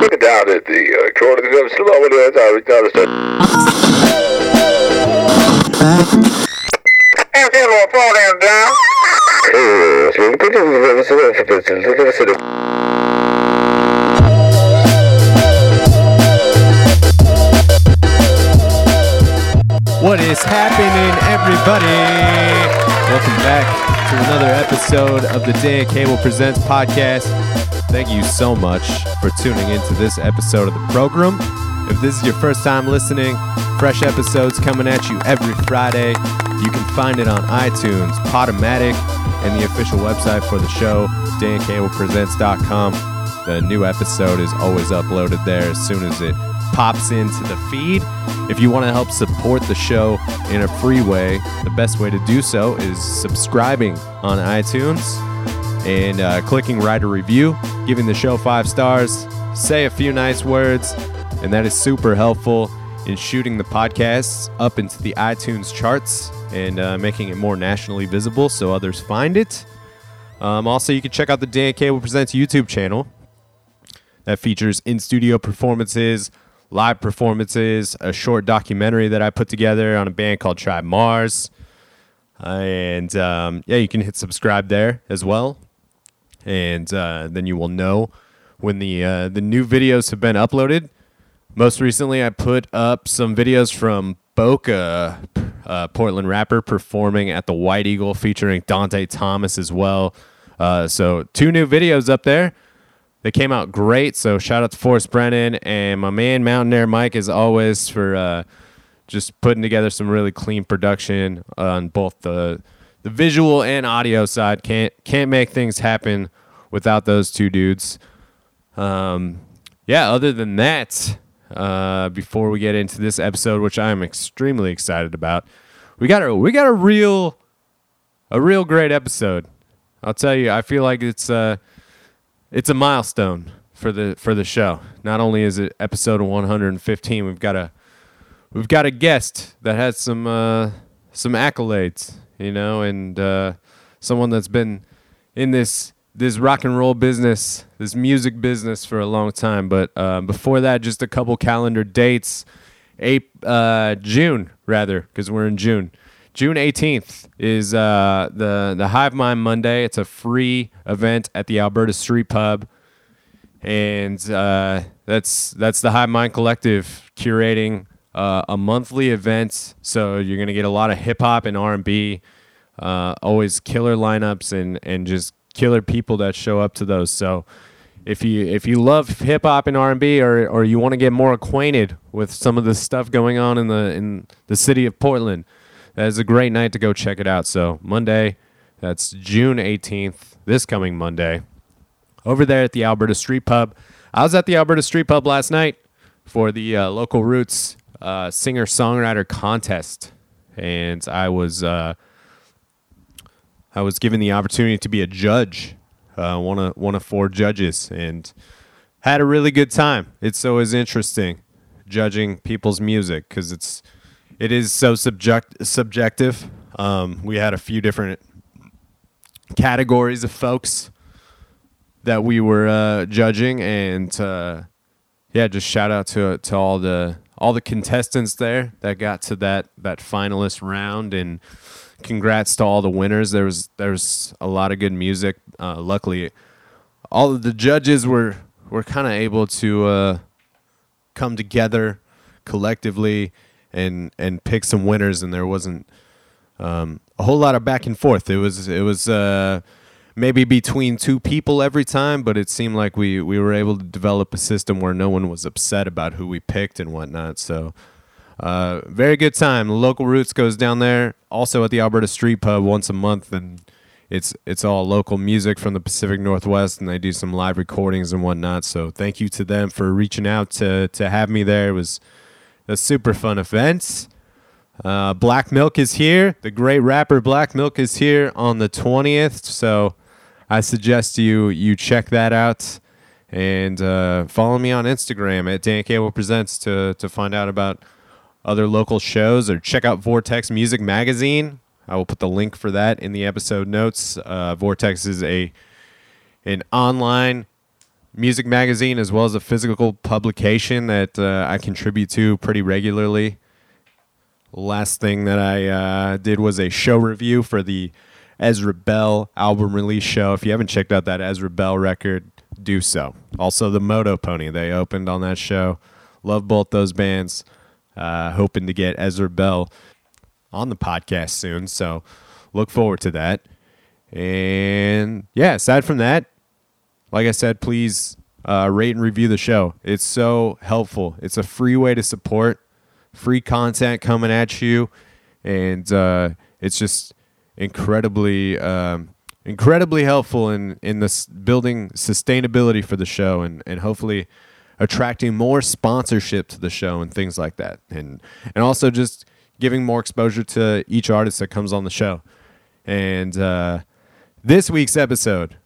Look it down at the uh, corner of the over there. Down. What is happening, everybody? Welcome back to another episode of the Dan Cable Presents podcast. Thank you so much for tuning into this episode of the program. If this is your first time listening, fresh episodes coming at you every Friday. You can find it on iTunes, Podomatic, and the official website for the show, dancablepresents.com. The new episode is always uploaded there as soon as it pops into the feed. If you want to help support the show in a free way, the best way to do so is subscribing on iTunes and uh, clicking write a review, giving the show five stars, say a few nice words, and that is super helpful in shooting the podcasts up into the iTunes charts and uh, making it more nationally visible so others find it. Um, also, you can check out the Dan Cable Presents YouTube channel that features in studio performances, live performances, a short documentary that I put together on a band called Tribe Mars. And um, yeah, you can hit subscribe there as well. And uh, then you will know when the uh, the new videos have been uploaded. Most recently, I put up some videos from Boca, uh, Portland rapper, performing at the White Eagle featuring Dante Thomas as well. Uh, so, two new videos up there. They came out great. So, shout out to Forrest Brennan and my man Mountaineer Mike, as always, for uh, just putting together some really clean production on both the the visual and audio side. Can't can't make things happen without those two dudes. Um, yeah. Other than that, uh, before we get into this episode, which I am extremely excited about, we got a we got a real a real great episode. I'll tell you, I feel like it's uh it's a milestone for the for the show. Not only is it episode 115, we've got a we've got a guest that has some uh, some accolades, you know, and uh, someone that's been in this this rock and roll business, this music business for a long time. But uh, before that, just a couple calendar dates. Uh, June rather, because we're in June. June 18th is uh, the the Hive Mind Monday. It's a free event at the Alberta Street Pub, and uh, that's that's the Hive Mind Collective curating uh, a monthly event. So you're gonna get a lot of hip hop and R and B, uh, always killer lineups and and just killer people that show up to those. So if you if you love hip hop and R and B, or or you want to get more acquainted with some of the stuff going on in the in the city of Portland, that is a great night to go check it out. So Monday, that's June 18th, this coming Monday, over there at the Alberta Street Pub. I was at the Alberta Street Pub last night for the uh, local roots uh, singer songwriter contest, and I was uh, I was given the opportunity to be a judge, uh, one of one of four judges, and had a really good time. It's always interesting judging people's music because it's it is so subject subjective. Um, we had a few different categories of folks that we were uh, judging, and uh, yeah, just shout out to to all the all the contestants there that got to that that finalist round, and congrats to all the winners. There was there was a lot of good music. Uh, luckily, all of the judges were were kind of able to uh, come together collectively and and pick some winners, and there wasn't um, a whole lot of back and forth. It was it was uh, maybe between two people every time, but it seemed like we we were able to develop a system where no one was upset about who we picked and whatnot. So. Uh, very good time. Local roots goes down there. Also at the Alberta Street Pub once a month, and it's it's all local music from the Pacific Northwest, and they do some live recordings and whatnot. So thank you to them for reaching out to to have me there. It was a super fun event. Uh, Black Milk is here. The great rapper Black Milk is here on the twentieth. So I suggest you you check that out and uh, follow me on Instagram at Dan Cable Presents to to find out about other local shows or check out Vortex Music Magazine. I will put the link for that in the episode notes. Uh, Vortex is a an online music magazine as well as a physical publication that uh, I contribute to pretty regularly. Last thing that I uh, did was a show review for the Ezra Bell album release show. If you haven't checked out that Ezra Bell record, do so. Also, the Motopony, they opened on that show. Love both those bands. Uh, hoping to get Ezra Bell on the podcast soon. So look forward to that. And yeah, aside from that, like I said, please uh, rate and review the show. It's so helpful. It's a free way to support free content coming at you, and uh, it's just incredibly, um, incredibly helpful in in this building sustainability for the show, and and hopefully attracting more sponsorship to the show and things like that, and and also just giving more exposure to each artist that comes on the show. And uh, this week's episode,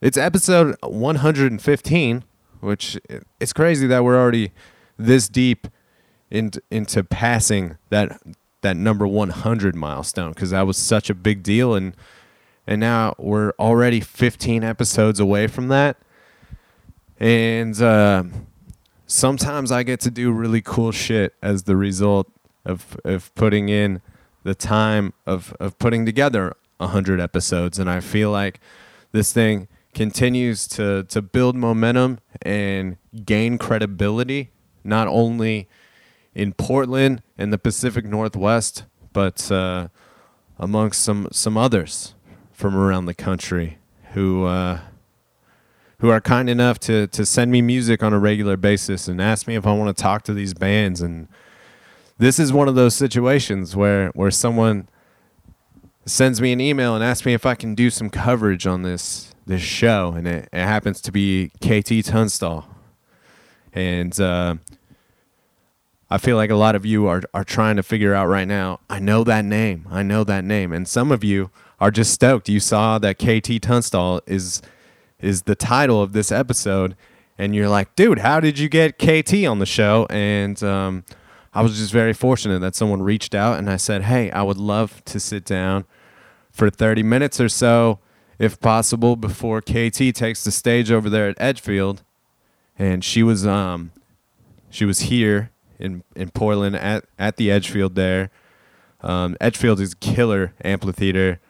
it's episode 115, which it's crazy that we're already this deep into into passing that that number 100 milestone because that was such a big deal. And and now we're already 15 episodes away from that. And uh, sometimes I get to do really cool shit as the result of of putting in the time of of putting together 100 episodes. And I feel like this thing continues to to build momentum and gain credibility not only in Portland and the Pacific Northwest, but uh, amongst some some others from around the country who uh, who are kind enough to to send me music on a regular basis and ask me if I want to talk to these bands. And this is one of those situations where where someone sends me an email and asks me if I can do some coverage on this this show, and it, it happens to be KT Tunstall, and uh, I feel like a lot of you are, are trying to figure out right now, I know that name. I know that name. And some of you are just stoked. You saw that KT Tunstall is is the title of this episode. And you're like, dude, how did you get KT on the show? And um, I was just very fortunate that someone reached out and I said, hey, I would love to sit down for 30 minutes or so, if possible, before KT takes the stage over there at Edgefield. And she was um, she was here in in Portland at at the Edgefield there. Um, Edgefield is killer amphitheater.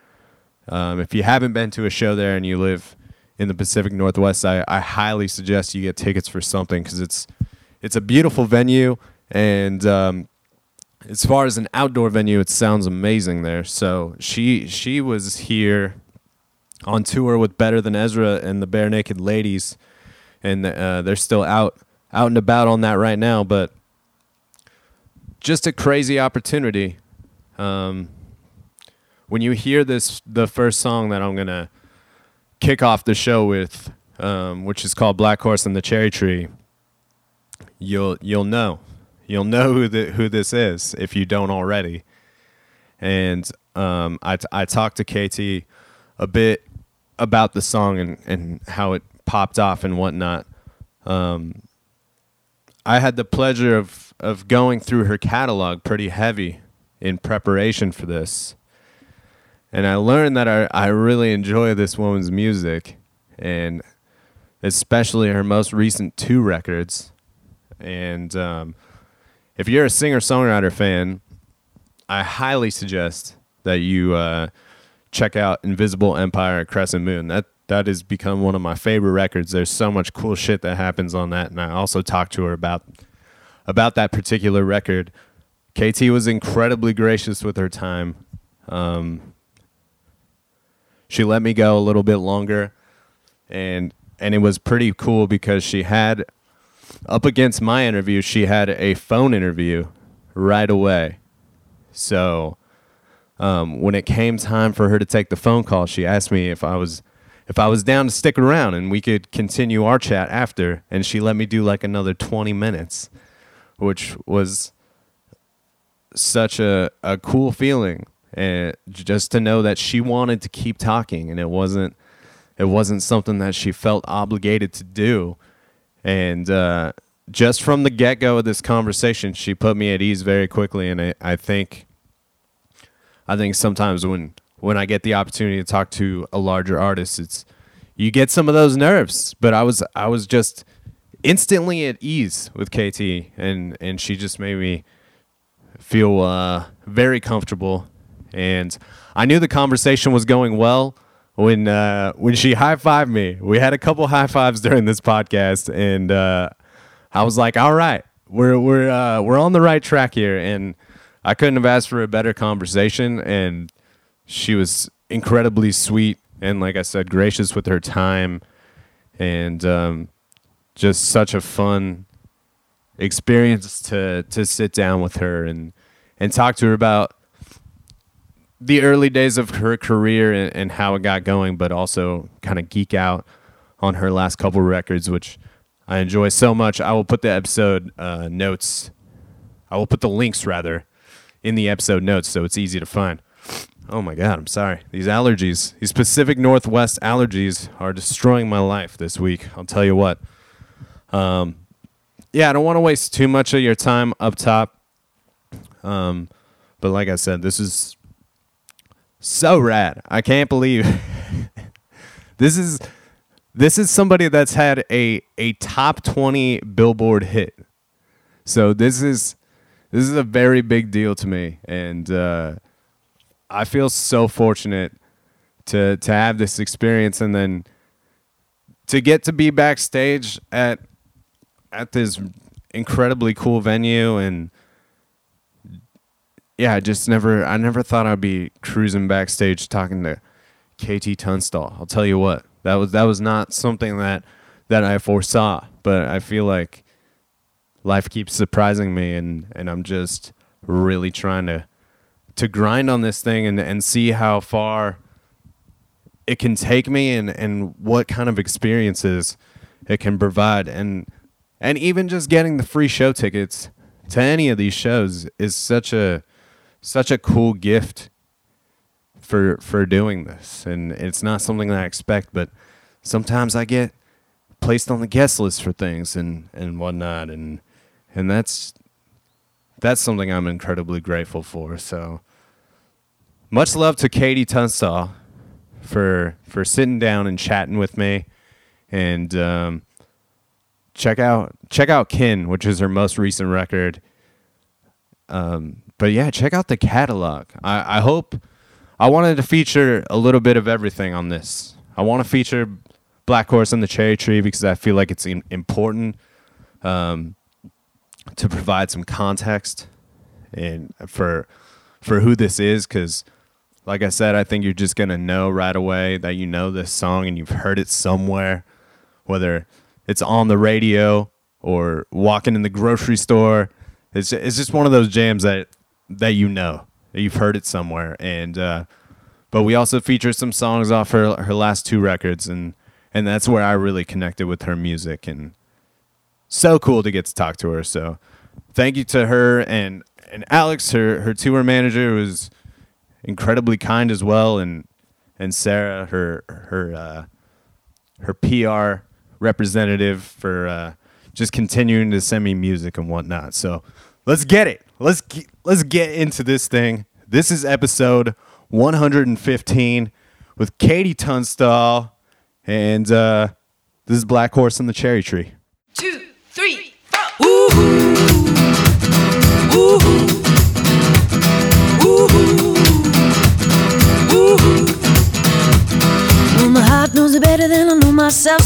Um, if you haven't been to a show there and you live in the Pacific Northwest, I, I highly suggest you get tickets for something because it's it's a beautiful venue and um, as far as an outdoor venue, it sounds amazing there. So she she was here on tour with Better Than Ezra and the Barenaked Ladies, and uh, they're still out out and about on that right now. But just a crazy opportunity. Um, when you hear this, the first song that I'm gonna kick off the show with, um, which is called Black Horse and the Cherry Tree, you'll you'll know, you'll know who the, who this is if you don't already. And um, I t- I talked to KT a bit about the song and, and how it popped off and whatnot. Um, I had the pleasure of of going through her catalog pretty heavy in preparation for this. And I learned that I, I really enjoy this woman's music and especially her most recent two records. And um, if you're a singer songwriter fan, I highly suggest that you uh, check out Invisible Empire and Crescent Moon. That that has become one of my favorite records. There's so much cool shit that happens on that, and I also talked to her about about that particular record. KT was incredibly gracious with her time. Um, she let me go a little bit longer, and and it was pretty cool because she had up against my interview, she had a phone interview right away. So um, when it came time for her to take the phone call, she asked me if I was if I was down to stick around and we could continue our chat after, and she let me do like another 20 minutes which was such a, a cool feeling and just to know that she wanted to keep talking and it wasn't it wasn't something that she felt obligated to do. And uh, just from the get-go of this conversation she put me at ease very quickly and I, I think I think sometimes when when I get the opportunity to talk to a larger artist it's you get some of those nerves. But I was I was just instantly at ease with KT, and and she just made me feel uh, very comfortable. And I knew the conversation was going well when uh, when she high fived me. We had a couple high fives during this podcast, and uh, I was like, "All right, we're we're uh, we're on the right track here." And I couldn't have asked for a better conversation. And she was incredibly sweet and, like I said, gracious with her time, and um, just such a fun experience to to sit down with her and and talk to her about the early days of her career and, and how it got going, but also kind of geek out on her last couple records, which I enjoy so much. I will put the episode uh, notes, I will put the links rather in the episode notes so it's easy to find. Oh my God, I'm sorry. These allergies, these Pacific Northwest allergies are destroying my life this week. I'll tell you what. Um, yeah, I don't want to waste too much of your time up top. Um, but like I said, this is so rad. I can't believe this is this is somebody that's had a a top 20 Billboard hit. So this is this is a very big deal to me and uh, I feel so fortunate to to have this experience and then to get to be backstage at at this incredibly cool venue and yeah, I just never I never thought I'd be cruising backstage talking to KT Tunstall. I'll tell you what. That was that was not something that that I foresaw, but I feel like life keeps surprising me and and I'm just really trying to to grind on this thing and and see how far it can take me and and what kind of experiences it can provide. And and even just getting the free show tickets to any of these shows is such a such a cool gift for for doing this. And it's not something that I expect but sometimes I get placed on the guest list for things and and whatnot. And and that's that's something I'm incredibly grateful for so much love to KT Tunstall for for sitting down and chatting with me and um, check out check out Kin which is her most recent record um, but yeah, check out the catalog. I, I hope I wanted to feature a little bit of everything on this. I want to feature Black Horse and the Cherry Tree because I feel like it's important um, to provide some context and for for who this is because like I said, I think you're just gonna know right away that you know this song and you've heard it somewhere, whether it's on the radio or walking in the grocery store. It's it's just one of those jams that that you know that you've heard it somewhere and uh, but we also feature some songs off her her last two records and and that's where I really connected with her music and so cool to get to talk to her so thank you to her and and Alex her her tour manager was incredibly kind as well and and Sarah her her uh, her PR representative for uh, just continuing to send me music and whatnot so let's get it let's get, let's get into this thing. This is episode 115 with KT Tunstall, and uh, this is Black Horse and the Cherry Tree. Two,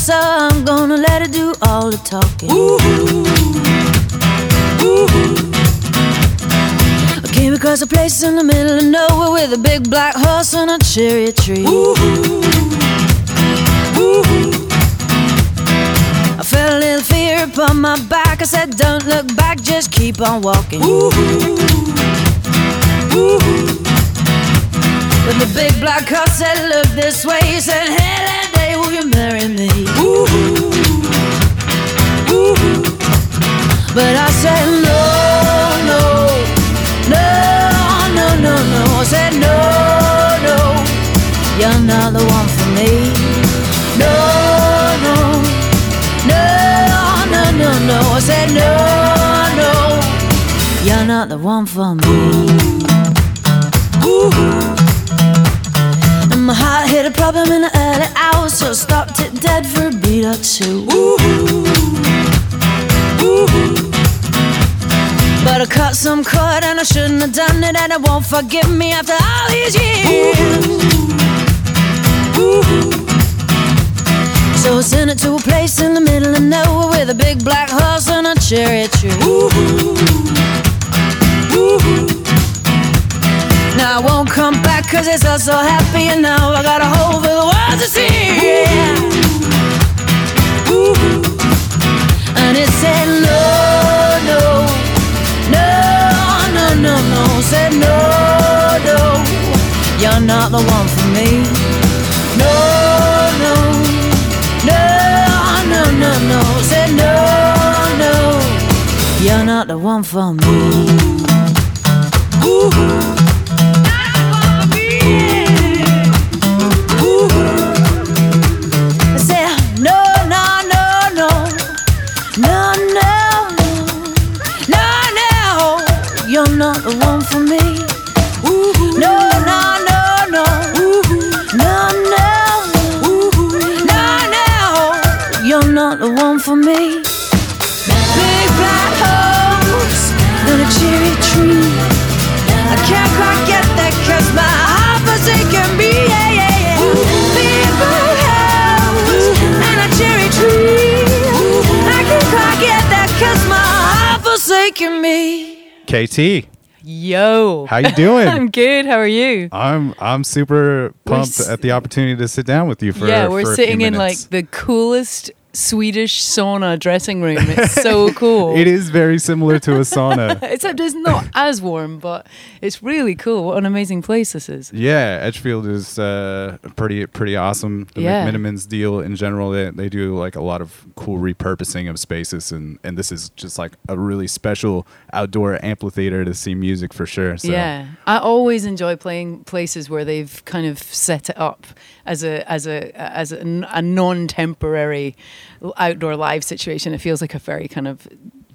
so I'm gonna let it do all the talking. Ooh. Ooh. I came across a place in the middle of nowhere with a big black horse and a cherry tree. Ooh. Ooh. I felt fear upon my back. I said, Don't look back, just keep on walking. Ooh. Ooh. But the big black horse said, Look this way. He said, Hey, that day, will you marry me? Ooh. Ooh. But I said, No, no. No, no, no, no. I said no, no. You're not the one for me. No, no. You're not the one for me. Ooh. And my heart hit a problem in the early hours. so I stopped it dead for a beat or two. Ooh. Ooh. But I cut some cord and I shouldn't have done it, and it won't forgive me after all these years. So I sent it to a place in the middle of nowhere with a big black horse and a cherry tree. Now I won't come back cause it's all so happy and now I got a hole for the world to see. Yeah. And it said no, no, no, no, no, no. Said no, no, you're not the one for me. No, no, no, no, no. Said no, no, you're not the one for me. I KT, Yo. how you doing? I'm good. How are you? I'm I'm super pumped s- at the opportunity to sit down with you for yeah, we're few sitting in like the coolest Swedish sauna dressing room. It's so cool. It is very similar to a sauna. Except it's not as warm, but it's really cool. What an amazing place this is. Yeah, Edgefield is uh, pretty pretty awesome. The Yeah. McMenamins deal in general, they, they do like a lot of cool repurposing of spaces, and, and this is just like a really special outdoor amphitheater to see music for sure. So. Yeah, I always enjoy playing places where they've kind of set it up as a as a as a, a non-temporary outdoor live situation. It feels like a very kind of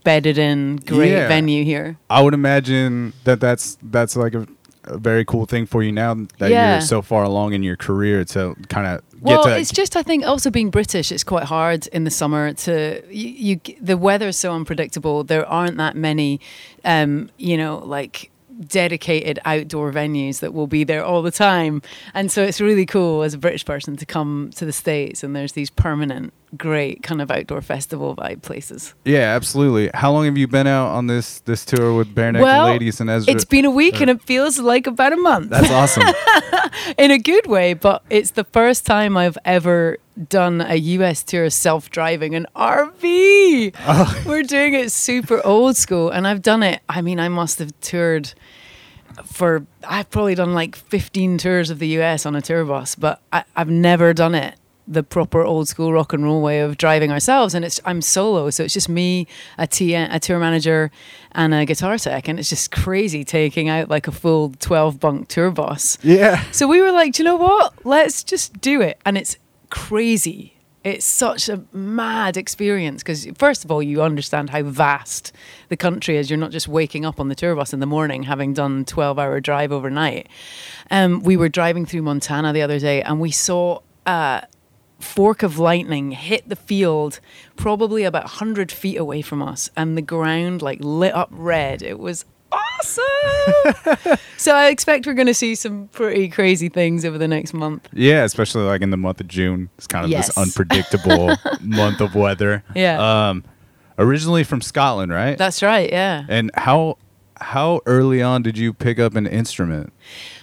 bedded in great Yeah. venue here. I would imagine that that's that's like a, a very cool thing for you now that Yeah. you're so far along in your career to kind of get Well, it's just I think also being British, it's quite hard in the summer to you. you the weather's so unpredictable. There aren't that many, um, you know, like dedicated outdoor venues that will be there all the time, and so it's really cool as a British person to come to the states and there's these permanent, great kind of outdoor festival vibe places. yeah, absolutely. How long have you been out on this this tour with Barenaked well, Ladies and Ezra? it's been a week and it feels like about a month. That's awesome. in a good way, but it's the first time I've ever done a US tour self driving an RV. Oh. We're doing it super old school, and I've done it. I mean, I must have toured for, I've probably done like 15 tours of the US on a tour bus, but I, I've never done it the proper old school rock and roll way of driving ourselves and it's I'm solo so it's just me a T a tour manager and a guitar tech and it's just crazy taking out like a full 12 bunk tour bus yeah. so we were like, do you know what? Let's just do it. And it's crazy. It's such a mad experience because, first of all, you understand how vast the country is. You're not just waking up on the tour bus in the morning having done 12 hour drive overnight. Um, we were driving through Montana the other day and we saw a fork of lightning hit the field probably about 100 feet away from us and the ground like lit up red. It was awesome. so I expect we're going to see some pretty crazy things over the next month. Yeah, especially like in the month of June. It's kind of Yes. this unpredictable month of weather. Yeah. Um, originally from Scotland, right? That's right, yeah. and how how early on did you pick up an instrument?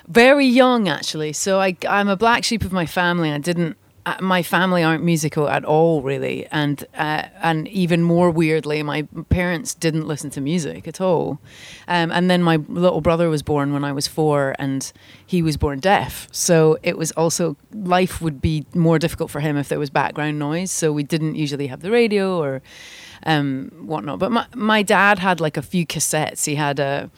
Very young, actually. So I, I'm a black sheep of my family. I didn't. Uh, my family aren't musical at all, really, and uh, and even more weirdly, my parents didn't listen to music at all. Um, and then my little brother was born when I was four, and he was born deaf. So it was also life would be more difficult for him if there was background noise. So we didn't usually have the radio or um, whatnot. But my my dad had like a few cassettes. He had a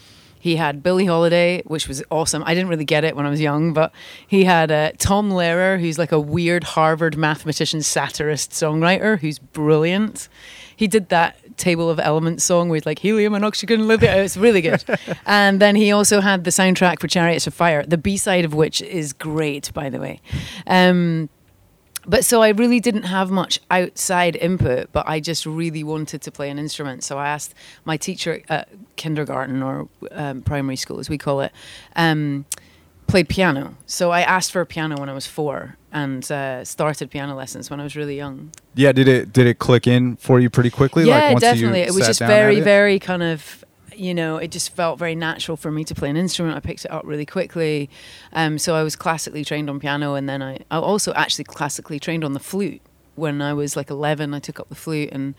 he had Billie Holiday, which was awesome. I didn't really get it when I was young, but he had uh, Tom Lehrer, who's like a weird Harvard mathematician satirist songwriter who's brilliant. He did that Table of Elements song with like helium and oxygen. it. It's really good. and then he also had the soundtrack for Chariots of Fire, the B side of which is great, by the way. Um, but so I really didn't have much outside input, but I just really wanted to play an instrument. So I asked my teacher at kindergarten or um, primary school, as we call it, um, played piano. So I asked for a piano when I was four and uh, started piano lessons when I was really young. Yeah, did it did it click in for you pretty quickly? yeah, like once you definitely. It was just very, very kind of, you know, it just felt very natural for me to play an instrument. I picked it up really quickly. Um, so I was classically trained on piano, and then I, I also actually classically trained on the flute. When I was like 11, I took up the flute and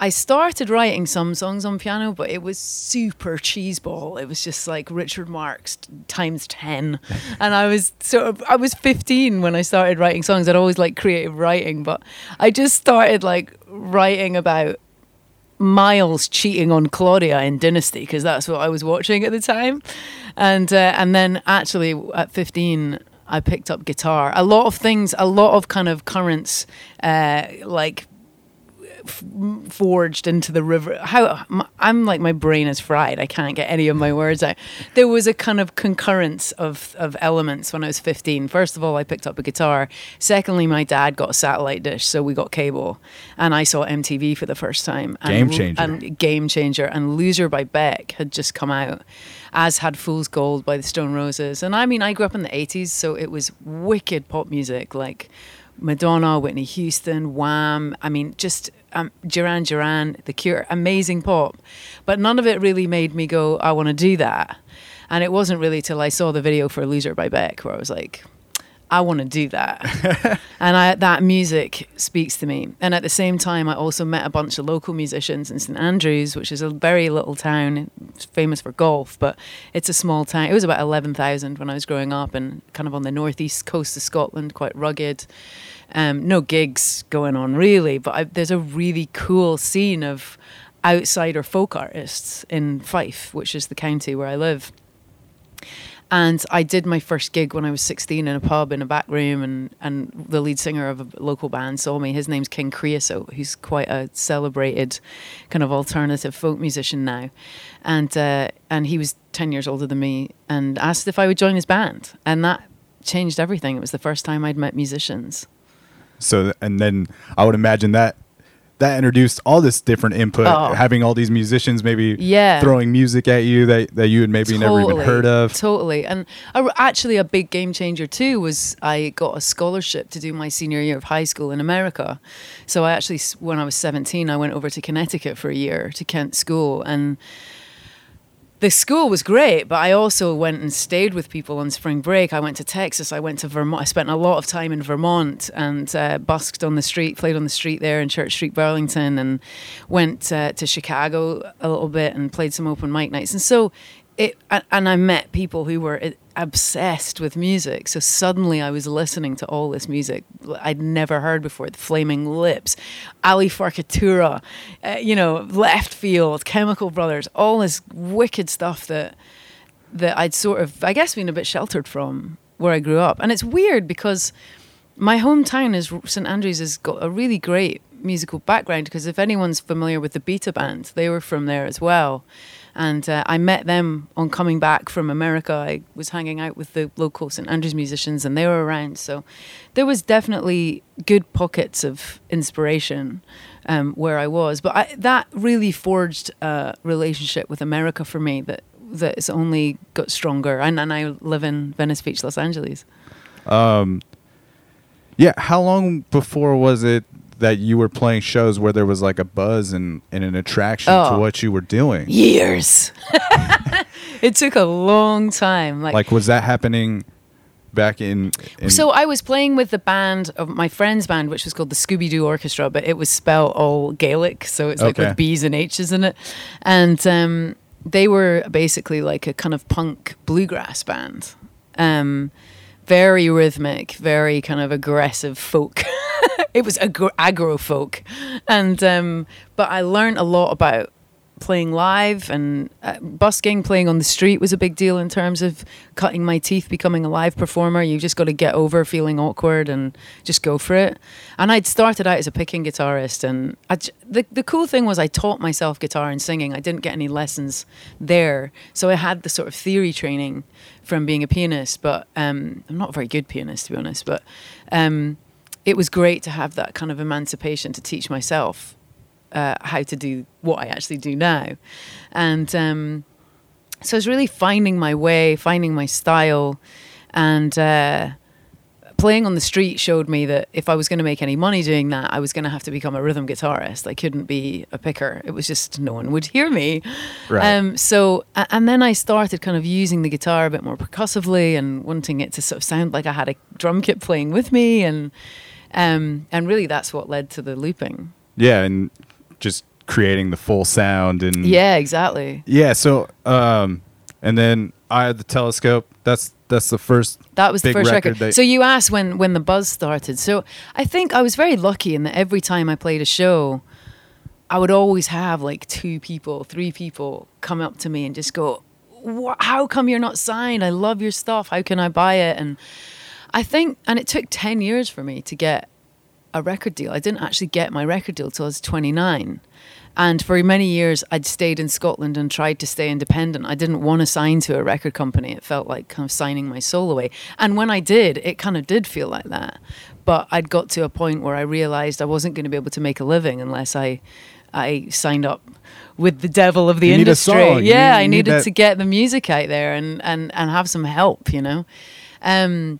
I started writing some songs on piano, but it was super cheeseball. It was just like Richard Marx times 10. and I was sort of, I was 15 when I started writing songs. I'd always like creative writing, but I just started like writing about Miles cheating on Claudia in Dynasty because that's what I was watching at the time, and uh, and then actually at fifteen I picked up guitar. A lot of things, a lot of kind of currents, uh, like f- forged into the river. How I'm like my brain is fried. I can't get any of my words out. There was a kind of concurrence of of elements when I was 15. First of all, I picked up a guitar. Secondly, my dad got a satellite dish, so we got cable, and I saw MTV for the first time. And, Game changer. And game changer. And Loser by Beck had just come out. As had Fool's Gold by the Stone Roses. And I mean, I grew up in the 80s, so it was wicked pop music like Madonna, Whitney Houston, Wham. I mean, just um, Duran Duran, The Cure, amazing pop. But none of it really made me go, I want to do that. And it wasn't really till I saw the video for Loser by Beck where I was like, I want to do that. and I, that music speaks to me. And at the same time, I also met a bunch of local musicians in St Andrews, which is a very little town, it's famous for golf, but it's a small town. It was about 11,000 when I was growing up and kind of on the northeast coast of Scotland, quite rugged. Um, no gigs going on really, but I, there's a really cool scene of outsider folk artists in Fife, which is the county where I live. And I did my first gig when I was 16 in a pub in a back room, and, and the lead singer of a local band saw me. His name's King Creosote. He's quite a celebrated kind of alternative folk musician now. And, uh, and he was 10 years older than me and asked if I would join his band. And that changed everything. It was the first time I'd met musicians. So and then I would imagine that that introduced all this different input, Oh. having all these musicians maybe Yeah. throwing music at you that, that you had maybe never even heard of. Totally. And actually, a big game changer too was I got a scholarship to do my senior year of high school in America. So I actually, when I was 17, I went over to Connecticut for a year to Kent School. And the school was great, but I also went and stayed with people on spring break. I went to Texas. I went to Vermont. I spent a lot of time in Vermont and uh, busked on the street, played on the street there in Church Street, Burlington, and went uh, to Chicago a little bit and played some open mic nights. And so it, and, I met people who were obsessed with music. So suddenly I was listening to all this music I'd never heard before. The Flaming Lips, Ali Farka Touré, uh, you know, Leftfield, Chemical Brothers, all this wicked stuff that that I'd sort of, I guess, been a bit sheltered from where I grew up. And it's weird because my hometown is St Andrews has got a really great musical background because if anyone's familiar with the Beta Band, they were from there as well. And uh, I met them on coming back from America. I was hanging out with the local St Andrews musicians, and they were around. So there was definitely good pockets of inspiration um, where I was. But I, that really forged a relationship with America for me that that has only got stronger. And, and I live in Venice Beach, Los Angeles. Um, Yeah, how long before was it that you were playing shows where there was like a buzz and, and an attraction to Oh. what you were doing? Years. it took a long time. Like, Like was that happening back in, in so I was playing with the band of my friend's band, which was called the Scooby Doo Orchestra, but it was spelled all Gaelic, so it's like Okay. with B's and H's in it. And um, they were basically like a kind of punk bluegrass band. Um, very rhythmic, very kind of aggressive folk. it was aggro folk, and um, but I learned a lot about playing live and uh, busking. Playing on the street was a big deal in terms of cutting my teeth, becoming a live performer. You just got to get over feeling awkward and just go for it. And I'd started out as a picking guitarist, and the the cool thing was I taught myself guitar and singing. I didn't get any lessons there, so I had the sort of theory training from being a pianist. But um, I'm not a very good pianist, to be honest. But um, it was great to have that kind of emancipation to teach myself uh, how to do what I actually do now. And um, so I was really finding my way, finding my style, and uh, playing on the street showed me that if I was going to make any money doing that, I was going to have to become a rhythm guitarist. I couldn't be a picker. It was just no one would hear me. Right. Um, so, and then I started kind of using the guitar a bit more percussively and wanting it to sort of sound like I had a drum kit playing with me, and um, and really that's what led to the looping. Yeah, and just creating the full sound and Yeah, exactly. yeah. So um, and then I had the telescope. That's that's the first. That was the first record. record that- so you asked when when the buzz started. So I think I was very lucky in that every time I played a show, I would always have like two people, three people come up to me and just go, "Wha- "How come you're not signed? I love your stuff. How can I buy it?" And I think, and it took ten years for me to get a record deal. I didn't actually get my record deal till I was 29. And for many years, I'd stayed in Scotland and tried to stay independent. I didn't want to sign to a record company. It felt like kind of signing my soul away. And when I did, it kind of did feel like that. But I'd got to a point where I realized I wasn't going to be able to make a living unless I, I signed up with the devil of the You need industry. Yeah, need- I need needed that- to get the music out there and, and, and have some help, you know. Um,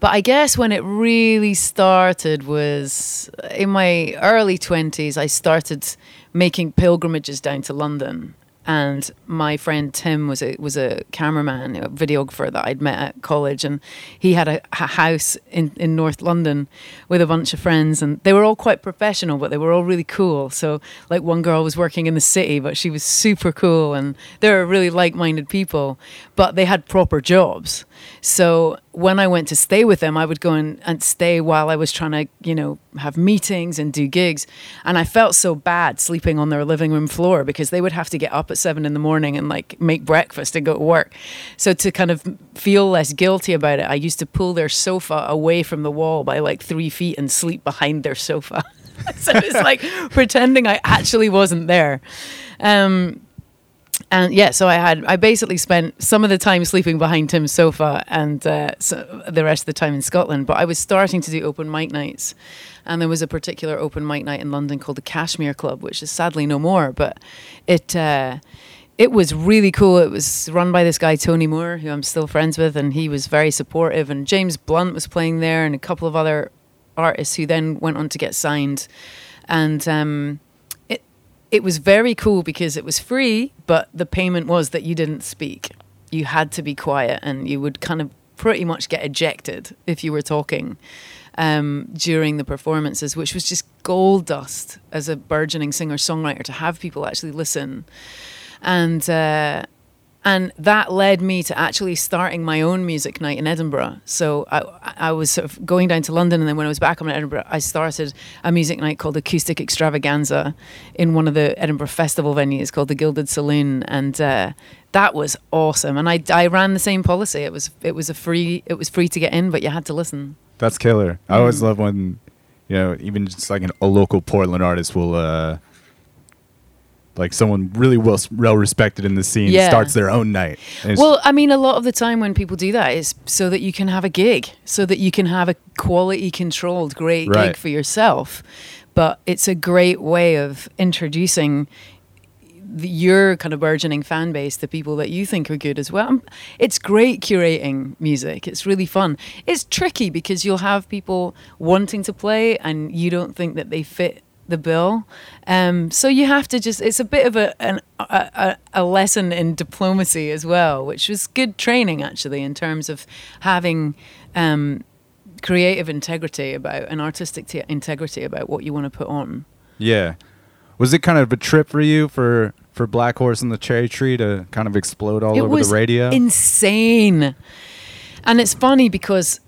but I guess when it really started was in my early 20s, I started making pilgrimages down to London. And my friend Tim was a was a cameraman, a videographer that I'd met at college, and he had a, a house in, in North London with a bunch of friends, and they were all quite professional, but they were all really cool. So, like one girl was working in the city, but she was super cool, and they were really like minded people, but they had proper jobs. So when I went to stay with them, I would go and, and stay while I was trying to, you know, have meetings and do gigs. And I felt so bad sleeping on their living room floor because they would have to get up at seven in the morning and like make breakfast and go to work. So to kind of feel less guilty about it, I used to pull their sofa away from the wall by like three feet and sleep behind their sofa. so it's like pretending I actually wasn't there. Um, and yeah, so I had I basically spent some of the time sleeping behind Tim's sofa and uh, so the rest of the time in Scotland. But I was starting to do open mic nights, and there was a particular open mic night in London called the Kashmir Klub, which is sadly no more. But it uh, it was really cool. It was run by this guy Tony Moore, who I'm still friends with, and he was very supportive. And James Blunt was playing there, and a couple of other artists who then went on to get signed, and. Um, it was very cool because it was free, but the payment was that you didn't speak. You had to be quiet, and you would kind of pretty much get ejected if you were talking um, during the performances, which was just gold dust as a burgeoning singer songwriter to have people actually listen, and. Uh, and that led me to actually starting my own music night in Edinburgh. So I, I was sort of going down to London, and then when I was back in Edinburgh, I started a music night called Acoustic Extravaganza in one of the Edinburgh festival venues called the Gilded Balloon, and uh, that was awesome. And I, I ran the same policy. It was it was a free it was free to get in, but you had to listen. That's killer. I always Mm. love when, you know, even just like an, a local Portland artist will, uh, like someone really well well respected in the scene Yeah. starts their own night. Well, I mean, a lot of the time when people do that is so that you can have a gig, so that you can have a quality controlled great Right. gig for yourself. But it's a great way of introducing your kind of burgeoning fan base the people that you think are good as well. It's great curating music. It's really fun. It's tricky because you'll have people wanting to play and you don't think that they fit the bill. Um, so you have to just, it's a bit of a, an, a, a, lesson in diplomacy as well, which was good training actually in terms of having um, creative integrity about and artistic t- integrity about what you want to put on. yeah. Was it kind of a trip for you for for Black Horse and the Cherry Tree to kind of explode all it over the radio? insane. And it's funny because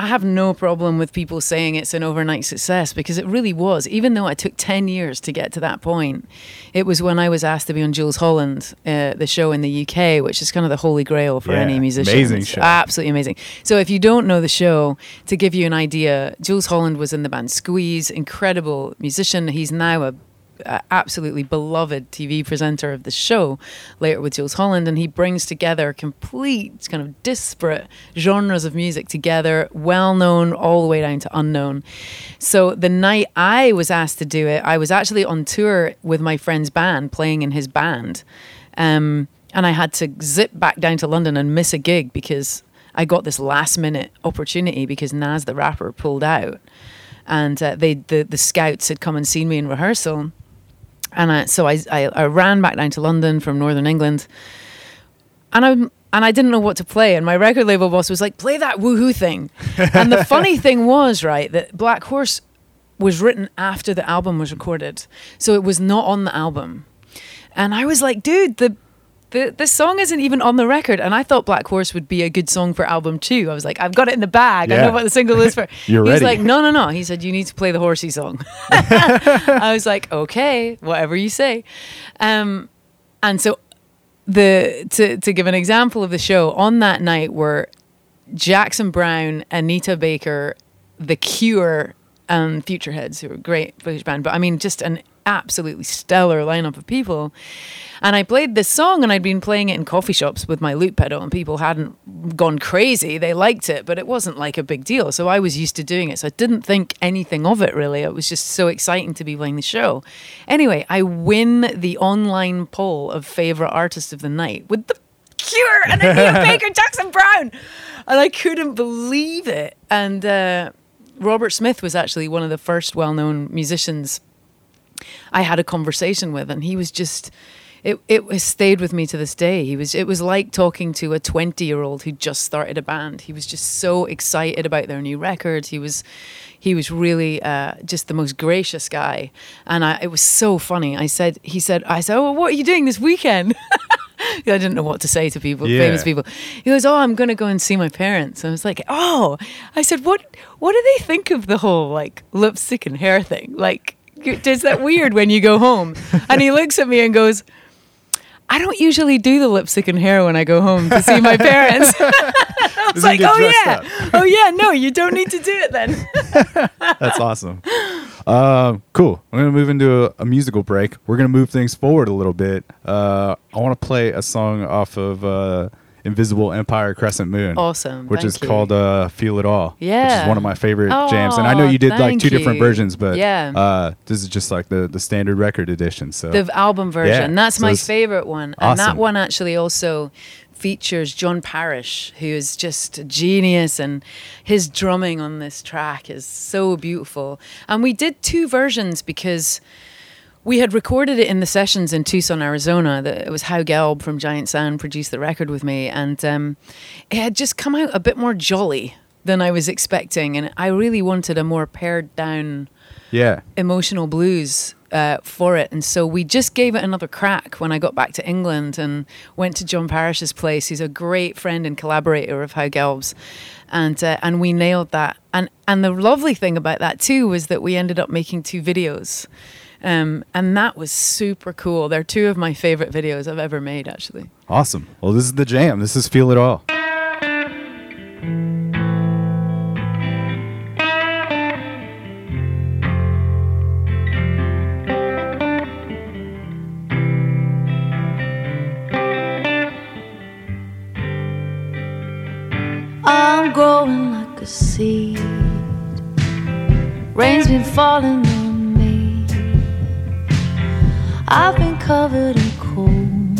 I have no problem with people saying it's an overnight success because it really was. Even though it took 10 years to get to that point, it was when I was asked to be on Jools Holland, uh, the show in the UK, which is kind of the holy grail for Yeah, any musician. amazing show. Absolutely amazing. So if you don't know the show, to give you an idea, Jools Holland was in the band Squeeze, incredible musician. He's now a absolutely beloved TV presenter of the show, later with Jools Holland, and he brings together complete kind of disparate genres of music together, well known all the way down to unknown. So the night I was asked to do it, I was actually on tour with my friend's band, playing in his band. Um, and I had to zip back down to London and miss a gig because I got this last minute opportunity because Nas the rapper pulled out, and uh, they the the scouts had come and seen me in rehearsal, and I, so I, I I ran back down to London from Northern England, and I and I didn't know what to play, and my record label boss was like, "Play that woohoo thing," and the funny thing was right that Black Horse was written after the album was recorded, so it was not on the album. And I was like, dude, the the the song isn't even on the record. And I thought Black Horse would be a good song for album two. I was like, I've got it in the bag. I know what the single is for. You're he was ready. like, no, no, no. He said, you need to play the horsey song. I was like, okay, whatever you say. Um, and so the to to give an example of the show on that night were Jackson Browne, Anita Baker, The Cure, and Futureheads, who were a great British band. But I mean, just an absolutely stellar lineup of people. And I played this song, and I'd been playing it in coffee shops with my loop pedal, and people hadn't gone crazy. They liked it, but it wasn't like a big deal. So I was used to doing it. So I didn't think anything of it really. It was just so exciting to be playing the show. Anyway, I win the online poll of favorite artist of the night with the Cure and Anita Baker, Jackson Browne, and I couldn't believe it. And uh, Robert Smith was actually one of the first well-known musicians I had a conversation with, and he was just. It, it stayed with me to this day. He was it was like talking to a 20 year old who just started a band. He was just so excited about their new record. He was he was really uh, just the most gracious guy, and I, it was so funny. I said he said I said, "Oh, what are you doing this weekend?" I didn't know what to say to people, Yeah. famous people. He goes, "Oh, I'm going to go and see my parents." I was like, "Oh," I said, "What? What do they think of the whole like lipstick and hair thing? Like, is that weird when you go home?" And he looks at me and goes. I don't usually do the lipstick and hair when I go home to see my parents. I was like, oh yeah, up." oh yeah, no, you don't need to do it then. That's awesome. Um, cool. I'm gonna move into a, a musical break. We're gonna move things forward a little bit. Uh, I want to play a song off of uh, Invisible Empire Crescent Moon. Awesome, Which thank is you. called uh, "Feel It All." Yeah. Which is one of my favorite Oh, jams. And I know you did like two different versions, but Yeah. uh, this is just like the the standard record edition. So the album version. Yeah, That's so my favorite one, and that one actually also features John Parish, who is just a genius, and his drumming on this track is so beautiful. And we did two versions because. We had recorded it in the sessions in Tucson, Arizona. The, it was Howe Gelb from Giant Sand produced the record with me, and um, it had just come out a bit more jolly than I was expecting, and I really wanted a more pared down yeah, emotional blues uh, for it. And so we just gave it another crack when I got back to England and went to John Parish's place. He's a great friend and collaborator of Howe Gelbs. And, uh, and we nailed that. And, and the lovely thing about that too was that we ended up making two videos. Um, and that was super cool. They're two of my favorite videos I've ever made, actually. awesome. Well, this is the jam. This is "Feel It All." I'm growing like a seed. Rain's been falling on me. I've been covered in cold.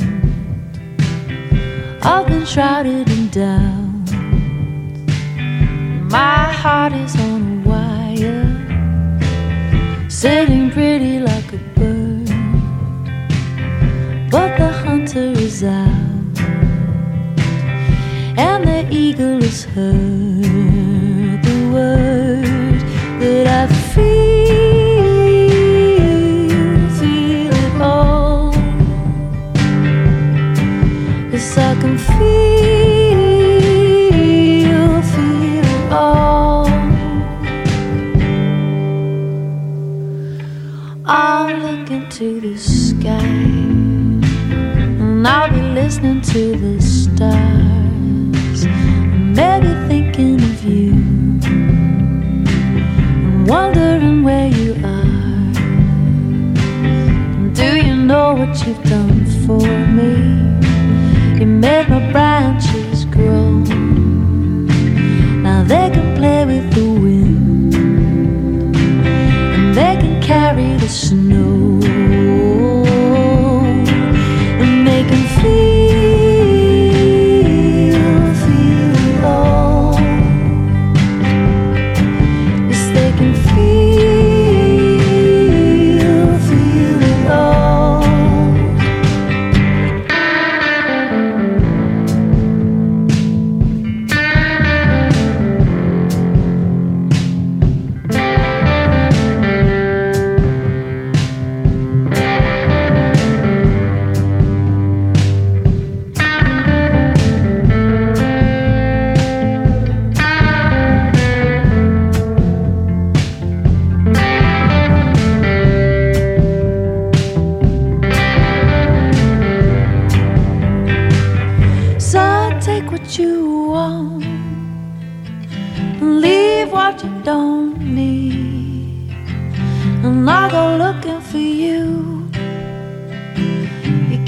I've been shrouded in doubt. My heart is on a wire, sitting pretty like a bird. But the hunter is out and the eagle is heard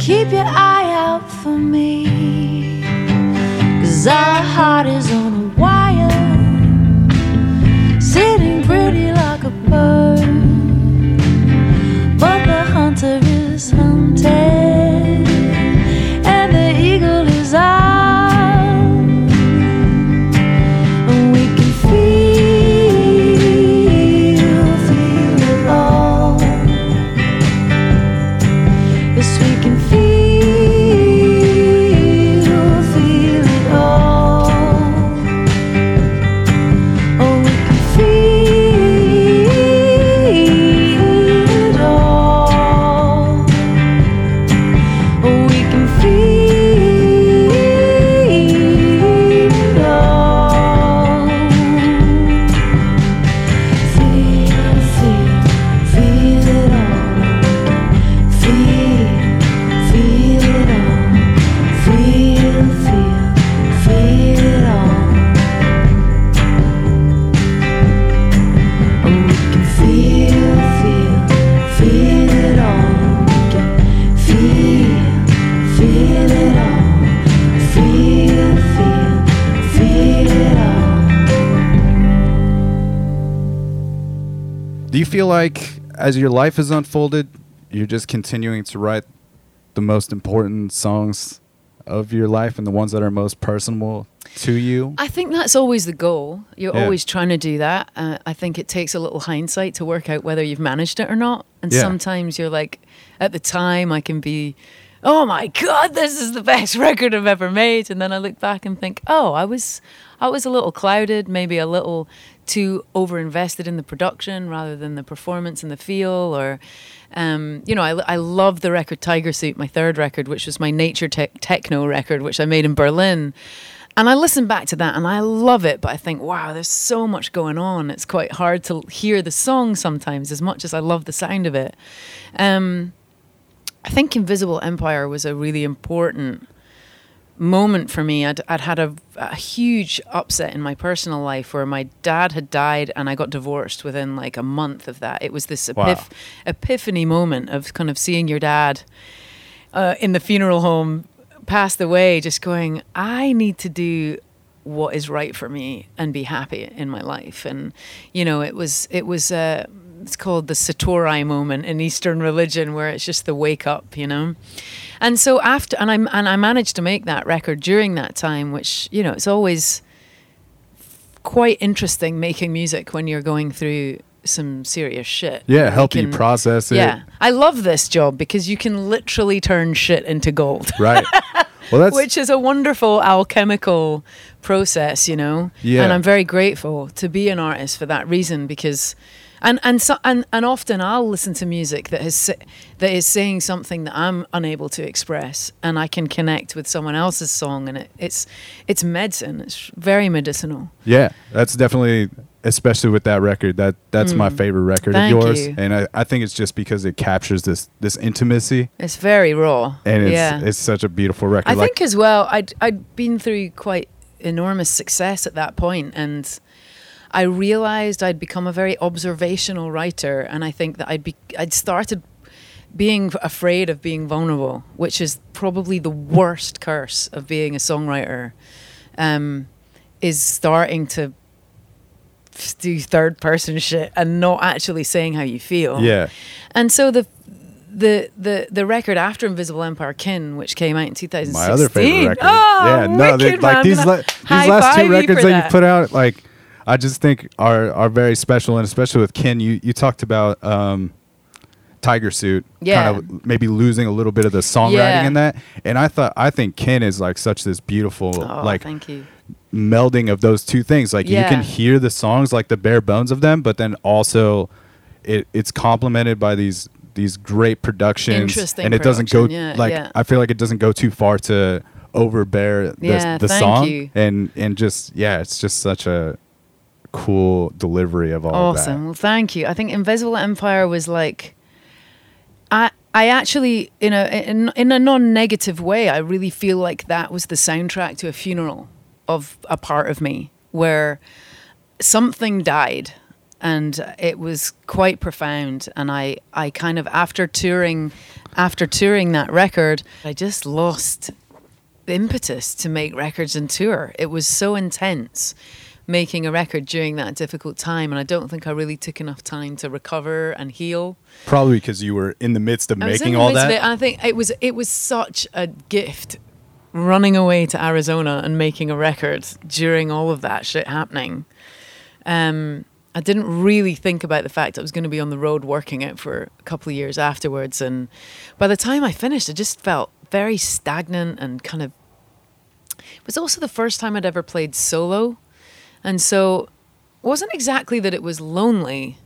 keep your eye out for me. Cause our heart is on a like as your life has unfolded, you're just continuing to write the most important songs of your life and the ones that are most personal to you? I think that's always the goal. You're Yeah. always trying to do that. Uh, I think it takes a little hindsight to work out whether you've managed it or not. And Yeah. sometimes you're like, at the time, I can be, oh my god, this is the best record I've ever made. And then I look back and think, oh, I was, I was a little clouded, maybe a little too over invested in the production rather than the performance and the feel. Or, um, you know, I, I love the record Tiger Suit, my third record, which was my nature tech techno record, which I made in Berlin. And I listen back to that and I love it, but I think, wow, there's so much going on. It's quite hard to hear the song sometimes as much as I love the sound of it. Um, I think Invisible Empire was a really important moment for me. I'd, I'd had a, a huge upset in my personal life where my dad had died and I got divorced within like a month of that. It was this epiph- Wow. epiphany moment of kind of seeing your dad uh, in the funeral home passed away, just going, I need to do what is right for me and be happy in my life. And you know, it was it was uh, it's called the Satori moment in Eastern religion, where it's just the wake up, you know. And so after, and I and I managed to make that record during that time, which you know, it's always quite interesting making music when you're going through some serious shit. Yeah, help you can- process it. Yeah, I love this job because you can literally turn shit into gold, Right. Well, that's which is a wonderful alchemical process, you know. Yeah. And I'm very grateful to be an artist for that reason because. And and so and, and often I'll listen to music that has that is saying something that I'm unable to express, and I can connect with someone else's song, and it, it's it's medicine. It's very medicinal. yeah. That's definitely especially with that record. That that's my favorite record Mm. Thank of yours, you. and I, I think it's just because it captures this this intimacy, It's very raw. and it's yeah. it's such a beautiful record. I like, think as well, I'd I'd been through quite enormous success at that point, and I realized I'd become a very observational writer, and I think that I'd be I'd started being afraid of being vulnerable, which is probably the worst curse of being a songwriter, um, is starting to do third person shit and not actually saying how you feel. Yeah. And so the the the the record after Invisible Empire, Kin, which came out in 2016. My other favorite record. Oh, yeah, no, they, like these la- these last two records for that you put out, like I just think are are very special, and especially with Kin, you you talked about um, Tiger Suit, Yeah. kind of maybe losing a little bit of the songwriting Yeah. in that, and I thought I think Kin is like such this beautiful Oh, like thank you. melding of those two things. Like you can hear the songs like the bare bones of them, but then also it it's complemented by these these great productions Interesting and it doesn't go yeah, like yeah. I feel like it doesn't go too far to overbear the, Yeah, the thank song you. and and just yeah, it's just such a cool delivery of all awesome. of Well, thank you. I think Invisible Empire was like, I I actually in a in, in a non-negative way, I really feel like that was the soundtrack to a funeral of a part of me where something died and it was quite profound and I I kind of after touring after touring that record, I just lost the impetus to make records and tour. It was so intense making a record during that difficult time, and I don't think I really took enough time to recover and heal. Probably because you were in the midst of I making all that. it, and I think it was it was such a gift running away to Arizona and making a record during all of that shit happening. Um, I didn't really think about the fact I was going to be on the road working it for a couple of years afterwards, and by the time I finished, I just felt very stagnant and kind of. It was also the first time I'd ever played solo, and so it wasn't exactly that it was lonely.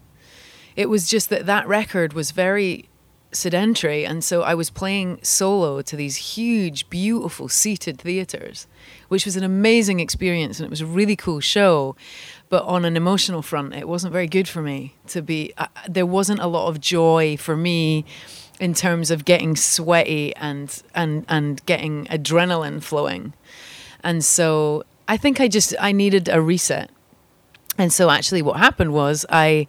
It was just that that record was very sedentary, and so I was playing solo to these huge, beautiful seated theaters, which was an amazing experience, and it was a really cool show. But on an emotional front, it wasn't very good for me to be. Uh, there wasn't a lot of joy for me in terms of getting sweaty and and and getting adrenaline flowing, and so I think I just I needed a reset. And so actually what happened was I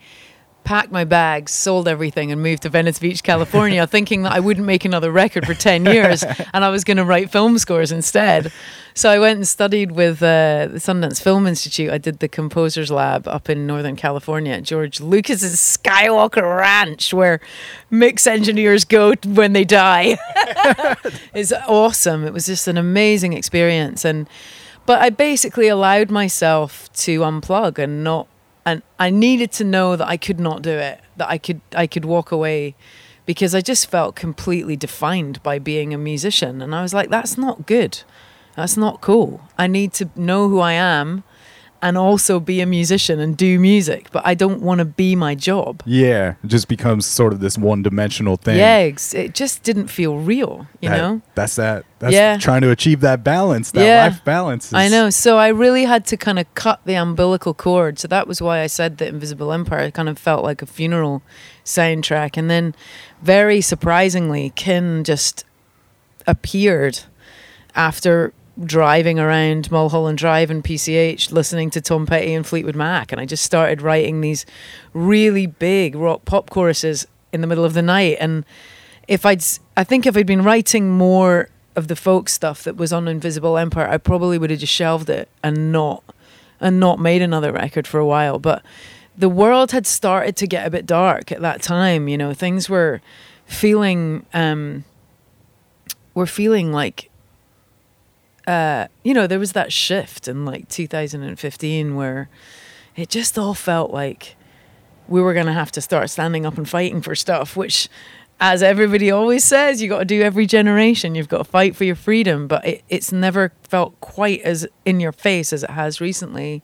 packed my bags, sold everything, and moved to Venice Beach, California, thinking that I wouldn't make another record for 10 years and I was going to write film scores instead. So I went and studied with uh, the Sundance Film Institute. I did the Composers Lab up in Northern California at George Lucas's Skywalker Ranch, where mix engineers go when they die. it's awesome. It was just an amazing experience. And but I basically allowed myself to unplug and not and I needed to know that I could not do it, that I could I could walk away because I just felt completely defined by being a musician and I was like that's not good. That's not cool. I need to know who I am and also be a musician and do music, but I don't want to be my job. yeah, it just becomes sort of this one dimensional thing. Yeah, it just didn't feel real, you That- know? That's that. That's Yeah. trying to achieve that balance, that Yeah. life balance. I know. So I really had to kind of cut the umbilical cord. So that was why I said that Invisible Empire kind of felt like a funeral soundtrack. And then, very surprisingly, Kin just appeared after driving around Mulholland Drive and PCH, listening to Tom Petty and Fleetwood Mac. And I just started writing these really big rock pop choruses in the middle of the night. And if I'd, I think if I'd been writing more of the folk stuff that was on Invisible Empire, I probably would have just shelved it and not, and not made another record for a while. But the world had started to get a bit dark at that time. You know, things were feeling, um, were feeling like, uh, you know, there was that shift in like 2015 where it just all felt like we were going to have to start standing up and fighting for stuff, which, as everybody always says, you got to do every generation. You've got to fight for your freedom, but it, it's never felt quite as in your face as it has recently.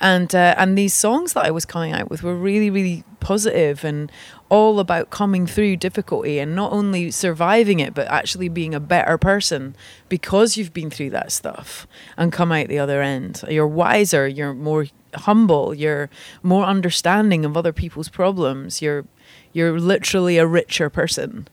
And uh, and these songs that I was coming out with were really, really positive and all about coming through difficulty and not only surviving it, but actually being a better person because you've been through that stuff and come out the other end. You're wiser. You're more humble. You're more understanding of other people's problems. You're you're literally a richer person.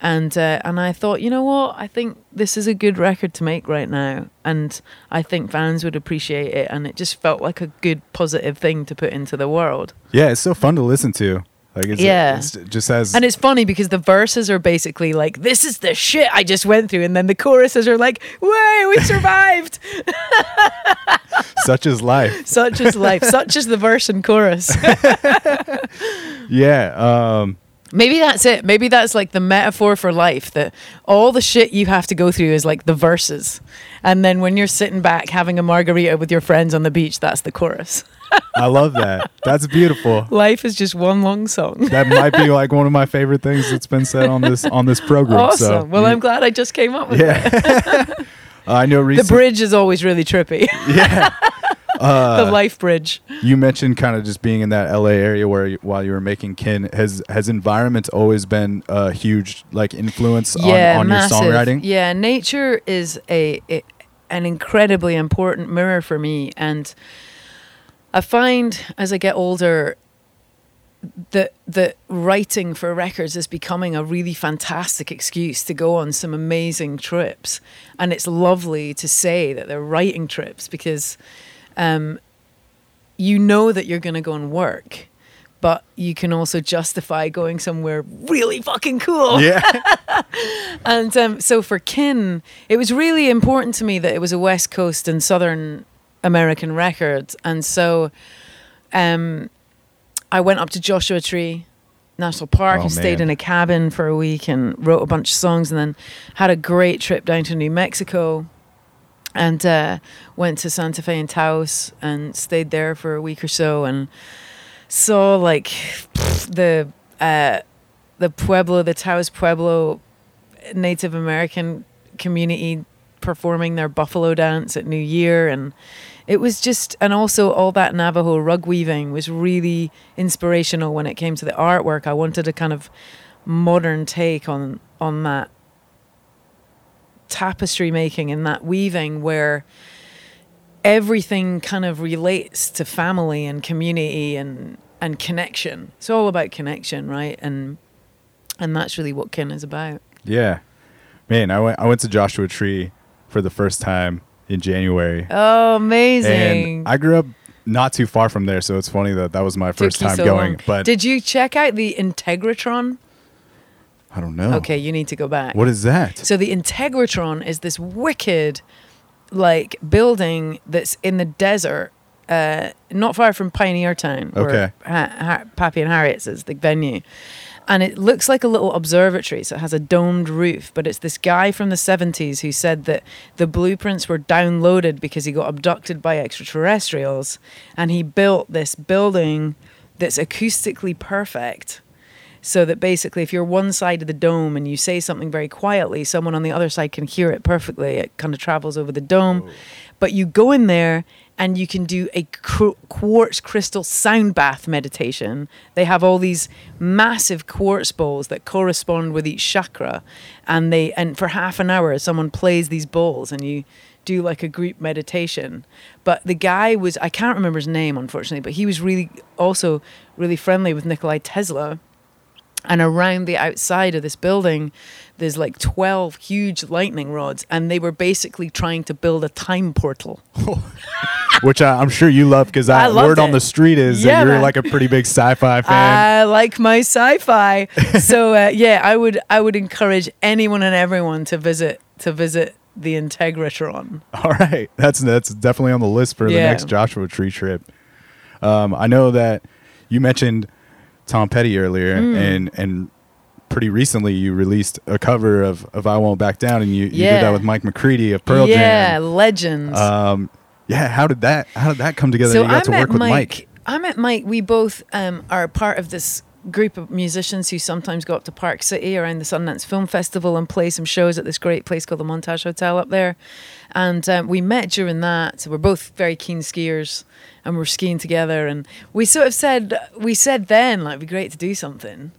And uh, and I thought, you know what? I think this is a good record to make right now, and I think fans would appreciate it. And it just felt like a good, positive thing to put into the world. Yeah, it's so fun to listen to. Like it's, Yeah. it's it just has And it's funny because the verses are basically like, "This is the shit I just went through," and then the choruses are like, "Way, we survived." such is life. Such is life. Such is the verse and chorus. Yeah. Um, Maybe that's it. Maybe that's like the metaphor for life that all the shit you have to go through is like the verses. And then when you're sitting back having a margarita with your friends on the beach, that's the chorus. I love that. That's beautiful. Life is just one long song. That might be like one of my favorite things that's been said on this on this program. awesome. So well, I'm glad I just came up with yeah. that. I know The bridge is always really trippy. yeah. Uh, the life bridge. You mentioned kind of just being in that LA area where you, while you were making Kin has has environment always been a huge like influence yeah, on, on your songwriting? Yeah, nature is a, a an incredibly important mirror for me, and I find as I get older that that writing for records is becoming a really fantastic excuse to go on some amazing trips, and it's lovely to say that they're writing trips because. Um, you know that you're going to go and work, but you can also justify going somewhere really fucking cool. Yeah. And um, so for Kin, it was really important to me that it was a West Coast and Southern American record. And so um, I went up to Joshua Tree National Park Oh, and stayed in a cabin for a week and wrote a bunch of songs and then had a great trip down to New Mexico and uh, went to Santa Fe and Taos and stayed there for a week or so and saw like the uh, the Pueblo, the Taos Pueblo Native American community performing their buffalo dance at New Year and it was just and also all that Navajo rug weaving was really inspirational when it came to the artwork. I wanted a kind of modern take on on that tapestry making and that weaving where everything kind of relates to family and community and and connection. It's all about connection, right? And and that's really what Kin is about. yeah. Man, I went I went to Joshua Tree for the first time in January. Oh, amazing! And I grew up not too far from there, so it's funny that that was my Took first time so going. long. But did you check out the Integratron? I don't know. Okay, you need to go back. What is that? So the Integratron is this wicked, like building that's in the desert, uh, not far from Pioneertown, Okay. where ha- ha- Pappy and Harriet's is the venue, and it looks like a little observatory. So it has a domed roof, but it's this guy from the seventies who said that the blueprints were downloaded because he got abducted by extraterrestrials, and he built this building that's acoustically perfect so that basically if you're one side of the dome and you say something very quietly someone on the other side can hear it perfectly it kind of travels over the dome oh. but you go in there and you can do a quartz crystal sound bath meditation they have all these massive quartz bowls that correspond with each chakra and they and for half an hour someone plays these bowls and you do like a group meditation. But the guy was, I can't remember his name, unfortunately, but he was really also really friendly with Nikolai Tesla. And around the outside of this building, there's like 12 huge lightning rods, and they were basically trying to build a time portal. Which I, I'm sure you love because I I loved word on the street is Yeah, that you're man. like a pretty big sci-fi fan. I like my sci-fi. so uh, yeah, I would I would encourage anyone and everyone to visit to visit the Integratron. All right, that's that's definitely on the list for the next Joshua Tree trip. Um, I know that you mentioned Tom Petty earlier, Hmm. and and pretty recently you released a cover of, of "I Won't Back Down," and you, you did that with Mike McCready of Pearl yeah, Jam. Yeah, legends. Um, yeah, how did that how did that come together? so you got I to met work with Mike, Mike. I met Mike. We both um, are part of this group of musicians who sometimes go up to Park City around the Sundance Film Festival and play some shows at this great place called the Montage Hotel up there. And um, we met during that. So we're both very keen skiers, and we're skiing together. And we sort of said we said then like it'd be great to do something,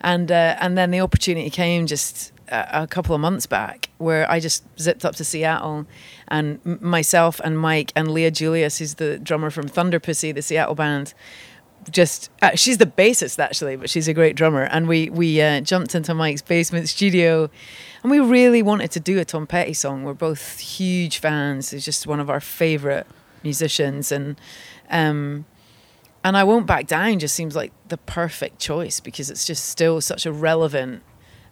and uh, and then the opportunity came just a, a couple of months back where I just zipped up to Seattle, and m- myself and Mike and Leah Julius, who's the drummer from Thunderpussy, the Seattle band, just uh, she's the bassist actually, but she's a great drummer. And we we uh, jumped into Mike's basement studio, and we really wanted to do a Tom Petty song. We're both huge fans. He's just one of our favorite musicians, and um, and I won't back down just seems like the perfect choice because it's just still such a relevant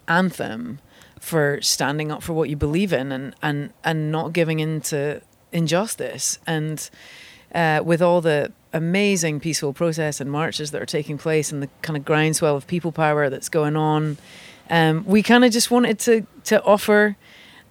anthem for standing up for what you believe in and and and not giving in to injustice. And uh, with all the amazing peaceful protests and marches that are taking place and the kind of groundswell of people power that's going on um, we kind of just wanted to to offer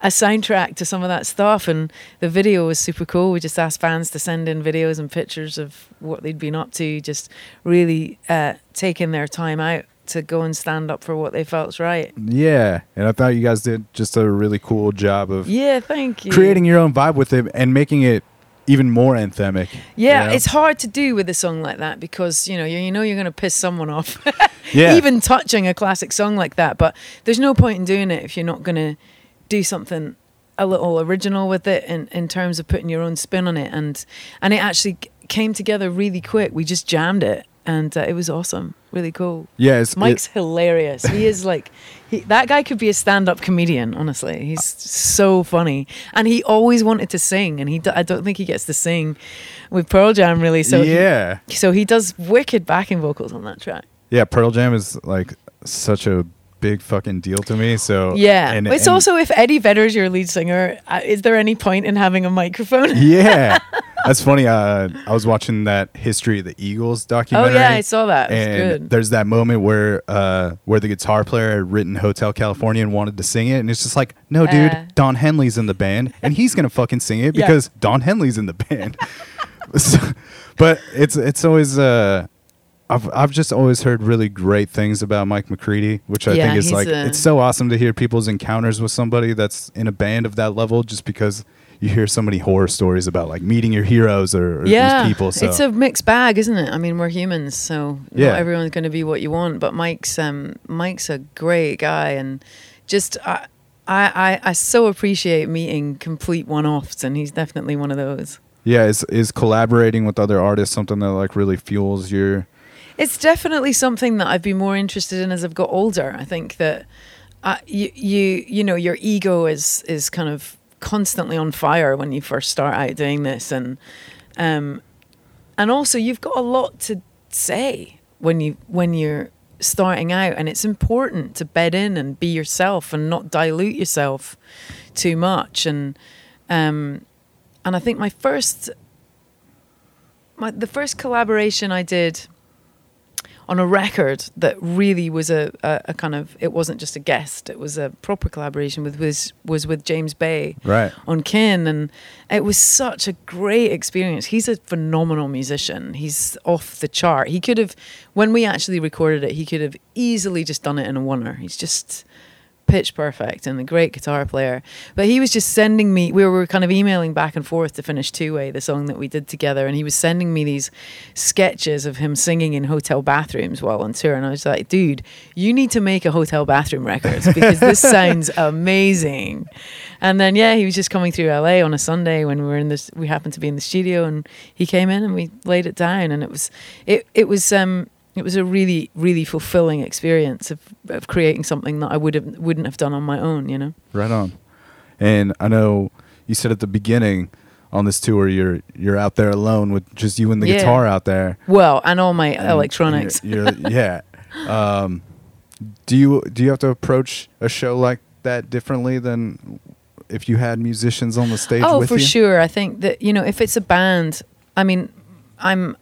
a soundtrack to some of that stuff and the video was super cool we just asked fans to send in videos and pictures of what they'd been up to just really uh, taking their time out to go and stand up for what they felt's right Yeah, and I thought you guys did just a really cool job of yeah thank you creating your own vibe with it and making it even more anthemic. Yeah, you know? it's hard to do with a song like that because you know you, you know you're going to piss someone off. Yeah. Even touching a classic song like that, but there's no point in doing it if you're not going to do something a little original with it in, in terms of putting your own spin on it and and it actually came together really quick. We just jammed it and uh, it was awesome, really cool. yeah, Mike's it- hilarious. He is like, he, that guy could be a stand-up comedian. Honestly, he's so funny, and he always wanted to sing, and he I don't think he gets to sing with Pearl Jam really. So he- yeah, so he does wicked backing vocals on that track. yeah. Pearl Jam is like such a big fucking deal to me. So Yeah, and, it's and- also if Eddie Vedder's your lead singer, uh, is there any point in having a microphone? yeah. That's funny. Uh, I was watching that history of the Eagles documentary. oh yeah, I saw that. And good. there's that moment where uh, where the guitar player had written Hotel California and wanted to sing it, and it's just like, no, dude. Don Henley's in the band, and he's gonna fucking sing it Yeah. because Don Henley's in the band. So- but it's it's always uh, I've I've just always heard really great things about Mike McCready, which I Yeah, think is like a- it's so awesome to hear people's encounters with somebody that's in a band of that level, just because. You hear so many horror stories about like meeting your heroes or, or yeah, these people. So it's a mixed bag, isn't it? I mean, we're humans, so Yeah. not everyone's going to be what you want. But Mike's um, Mike's a great guy, and just I, I I I so appreciate meeting complete one-offs, and he's definitely one of those. Yeah, is is collaborating with other artists something that like really fuels your It's definitely something that I've been more interested in as I've got older. I think that uh, you you you know your ego is is kind of constantly on fire when you first start out doing this, and um, and also you've got a lot to say when you when you're starting out, and it's important to bed in and be yourself and not dilute yourself too much. And um, and I think my first my the first collaboration I did on a record that really was a, a, a kind of it wasn't just a guest it was a proper collaboration with was was with James Bay right. on Kin and it was such a great experience. He's a phenomenal musician. He's off the chart. He could have when we actually recorded it he could have easily just done it in a oneer. He's just pitch perfect and a great guitar player. But he was just sending me, we were kind of emailing back and forth to finish Two Way, the song that we did together. And he was sending me these sketches of him singing in hotel bathrooms while on tour. And I was like, dude, you need to make a hotel bathroom record because this sounds amazing. And then, yeah, he was just coming through LA on a Sunday when we were in this, we happened to be in the studio and he came in and we laid it down. And it was, it, it was, um, it was a really, really fulfilling experience of, of creating something that I would have wouldn't have done on my own, you know. Right on. And I know you said at the beginning on this tour you're you're out there alone with just you and the Yeah. guitar out there. Well, and all my and electronics. You're, you're- yeah. Um, do you do you have to approach a show like that differently than if you had musicians on the stage oh, for you? sure. I think that you know, if it's a band, I mean, I'm,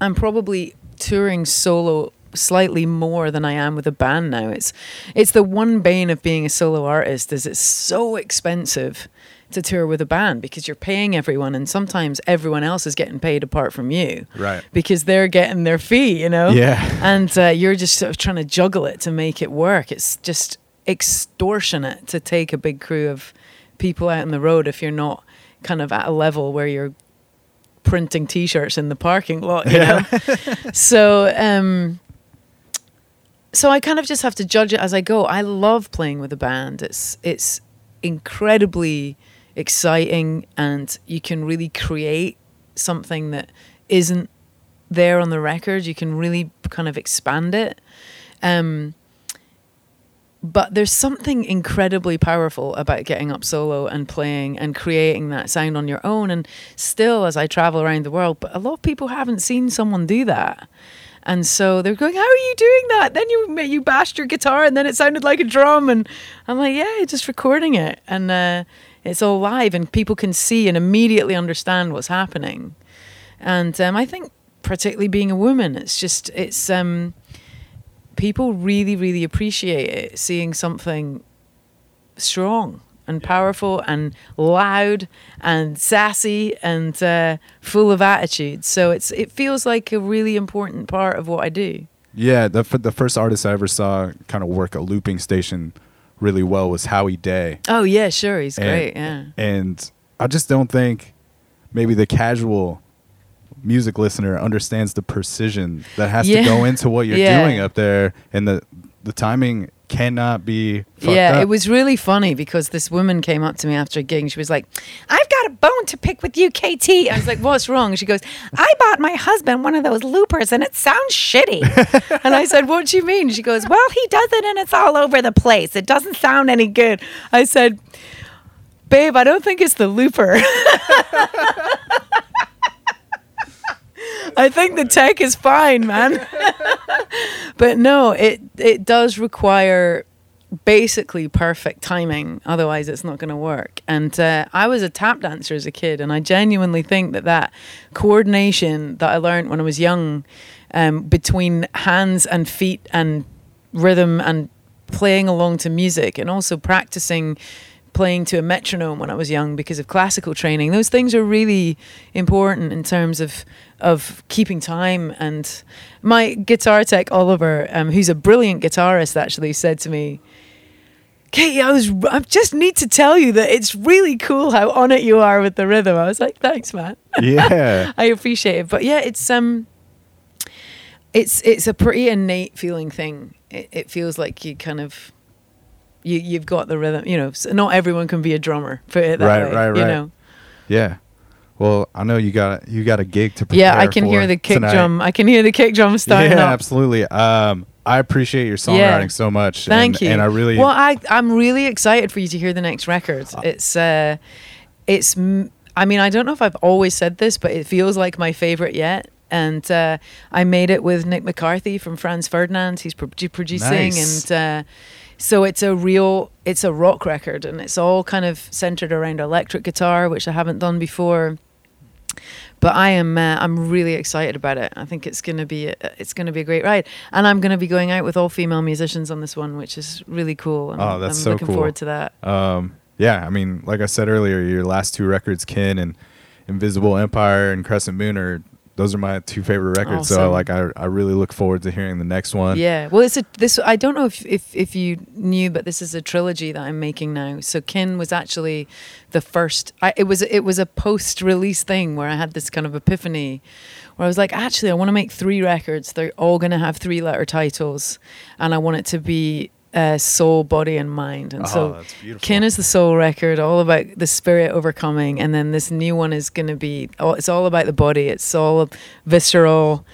I'm probably touring solo slightly more than I am with a band now. It's, it's the one bane of being a solo artist is it's so expensive to tour with a band because you're paying everyone and sometimes everyone else is getting paid apart from you. Right. Because they're getting their fee, you know? Yeah. and uh, you're just sort of trying to juggle it to make it work. It's just extortionate to take a big crew of people out on the road if you're not kind of at a level where you're printing t-shirts in the parking lot you know? So um so i kind of just have to judge it as i go. I love playing with a band. It's it's incredibly exciting and you can really create something that isn't there on the record. You can really kind of expand it. Um but there's something incredibly powerful about getting up solo and playing and creating that sound on your own. And still, as I travel around the world, but a lot of people haven't seen someone do that. And so they're going, "How are you doing that?" Then you you bashed your guitar, and then it sounded like a drum. And I'm like, "Yeah, just recording it, and uh, it's all live, and people can see and immediately understand what's happening." And um, I think, particularly being a woman, it's just it's um, people really, really appreciate it, seeing something strong and powerful and loud and sassy and uh, full of attitude. So it's it feels like a really important part of what I do. Yeah, the f- the first artist I ever saw kind of work a looping station really well was Howie Day. Oh yeah, sure, he's And- great. Yeah. And I just don't think maybe the casual music listener understands the precision that has Yeah. to go into what you're Yeah. doing up there and the the timing cannot be fucked yeah, up. it was really funny because this woman came up to me after a gig and she was like, I've got a bone to pick with you, KT. I was like, What's wrong? She goes, I bought my husband one of those loopers and it sounds shitty. and I said, What do you mean? She goes, Well, he does it and it's all over the place. It doesn't sound any good. I said, Babe, I don't think it's the looper. I think the tech is fine, man. but no, it it does require basically perfect timing. Otherwise, it's not going to work. And uh, I was a tap dancer as a kid, and I genuinely think that that coordination that I learned when I was young um, between hands and feet and rhythm and playing along to music, and also practicing playing to a metronome when I was young because of classical training. Those things are really important in terms of of keeping time. And my guitar tech Oliver, um, who's a brilliant guitarist, actually said to me, Katie, I was I just need to tell you that it's really cool how on it you are with the rhythm. I was like, thanks, man. yeah. I appreciate it. But yeah, it's um it's it's a pretty innate feeling thing. It, it feels like you kind of you you've got the rhythm. You know, so not everyone can be a drummer. Put it that Right, way. right, You right. know. Yeah. Well, I know you got you got a gig to prepare Yeah, I can hear the kick tonight. drum. I can hear the kick drum starting yeah, up. absolutely. Um, I appreciate your songwriting Yeah. so much. Thank and, you. And I really, well. I I'm really excited for you to hear the next record. It's uh, it's. I mean, I don't know if I've always said this, but it feels like my favorite yet. And uh, I made it with Nick McCarthy from Franz Ferdinand. He's pro- producing, Nice. and uh, so it's a real, it's a rock record, and it's all kind of centered around electric guitar, which I haven't done before. But I am, uh, I'm really excited about it. I think it's gonna be, a, it's gonna be a great ride, and I'm gonna be going out with all female musicians on this one, which is really cool. and Oh, that's I'm so looking cool. forward to that. um, yeah, I mean, like I said earlier, your last two records, Kin and Invisible Empire and Crescent Moon, are those are my two favorite records. So Awesome. like, I I really look forward to hearing the next one. Yeah, well, it's a this. I don't know if, if if you knew, but this is a trilogy that I'm making now. So Kin was actually the first. I, it was it was a post-release thing where I had this kind of epiphany, where I was like, actually, I want to make three records. They're all going to have three-letter titles, and I want it to be uh, soul, body, and mind. And Oh, so. Kin is the soul record, all about the spirit overcoming, and then this new one is going to be. Oh, it's all about the body. It's all visceral,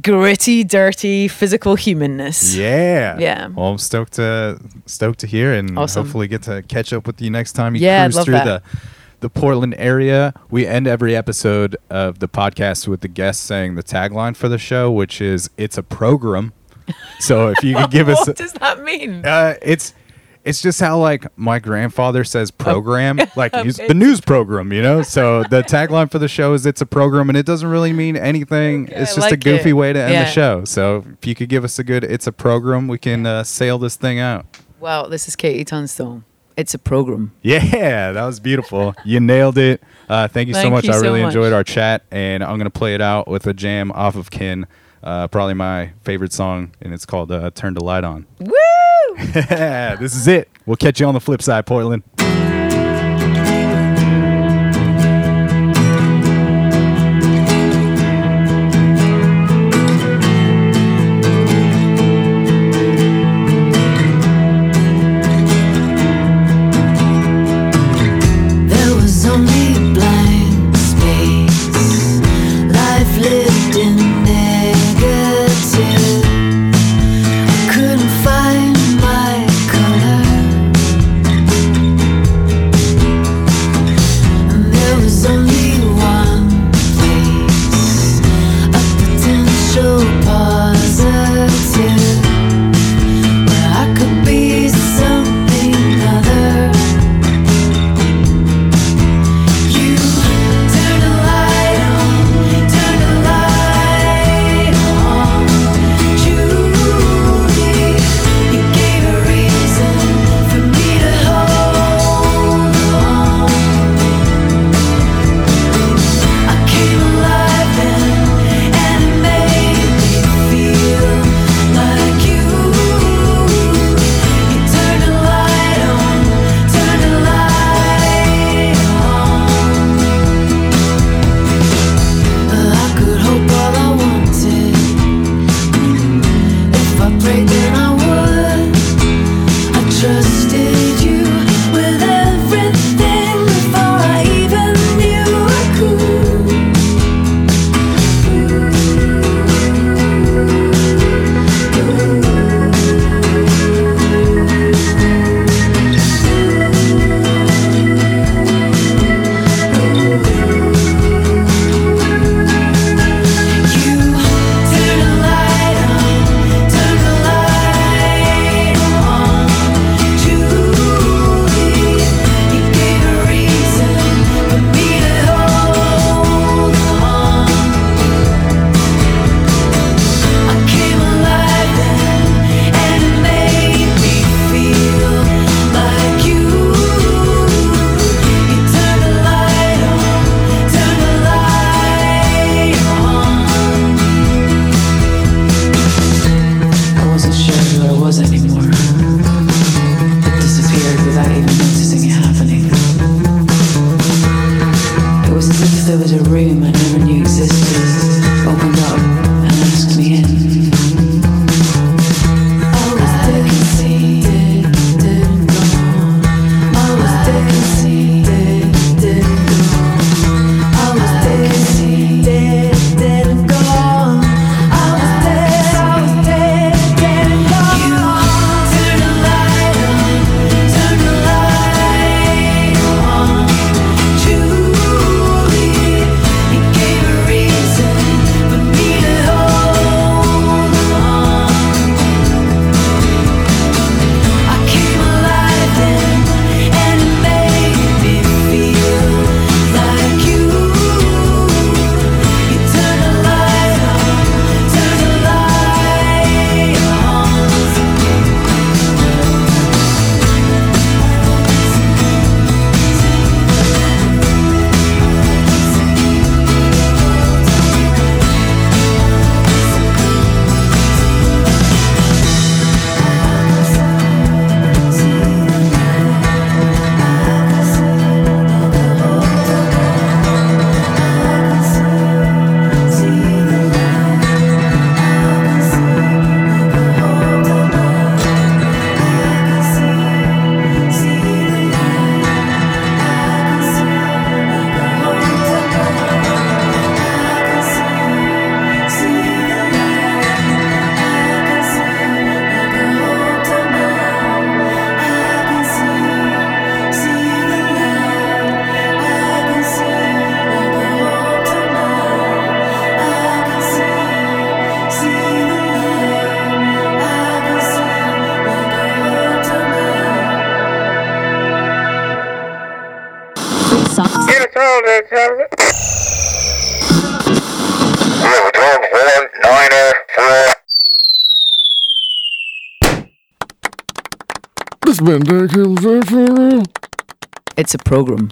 gritty, dirty, physical humanness. Yeah. Yeah. Well, I'm stoked to stoked to hear and Awesome. hopefully get to catch up with you next time you Yeah, cruise through that. the the Portland area. We end every episode of the podcast with the guest saying the tagline for the show, which is "It's a program." So if you could give us, what does that mean? uh, it's it's just how like my grandfather says program, like he's the news program, you know. So the tagline for the show is "It's a program," and it doesn't really mean anything. Okay, it's I just a goofy it. way to end Yeah. the show. So if you could give us a good "It's a program," we can uh, sail this thing out. Well, this is KT Tunstall. It's a program. Yeah, that was beautiful. You nailed it. Uh, thank you so much. you I so really much. enjoyed our chat, and I'm gonna play it out with a jam off of Kin. Uh, probably my favorite song, and it's called uh, "Turn the Light On." Woo! this is it. We'll catch you on the flip side, Portland. It's a program.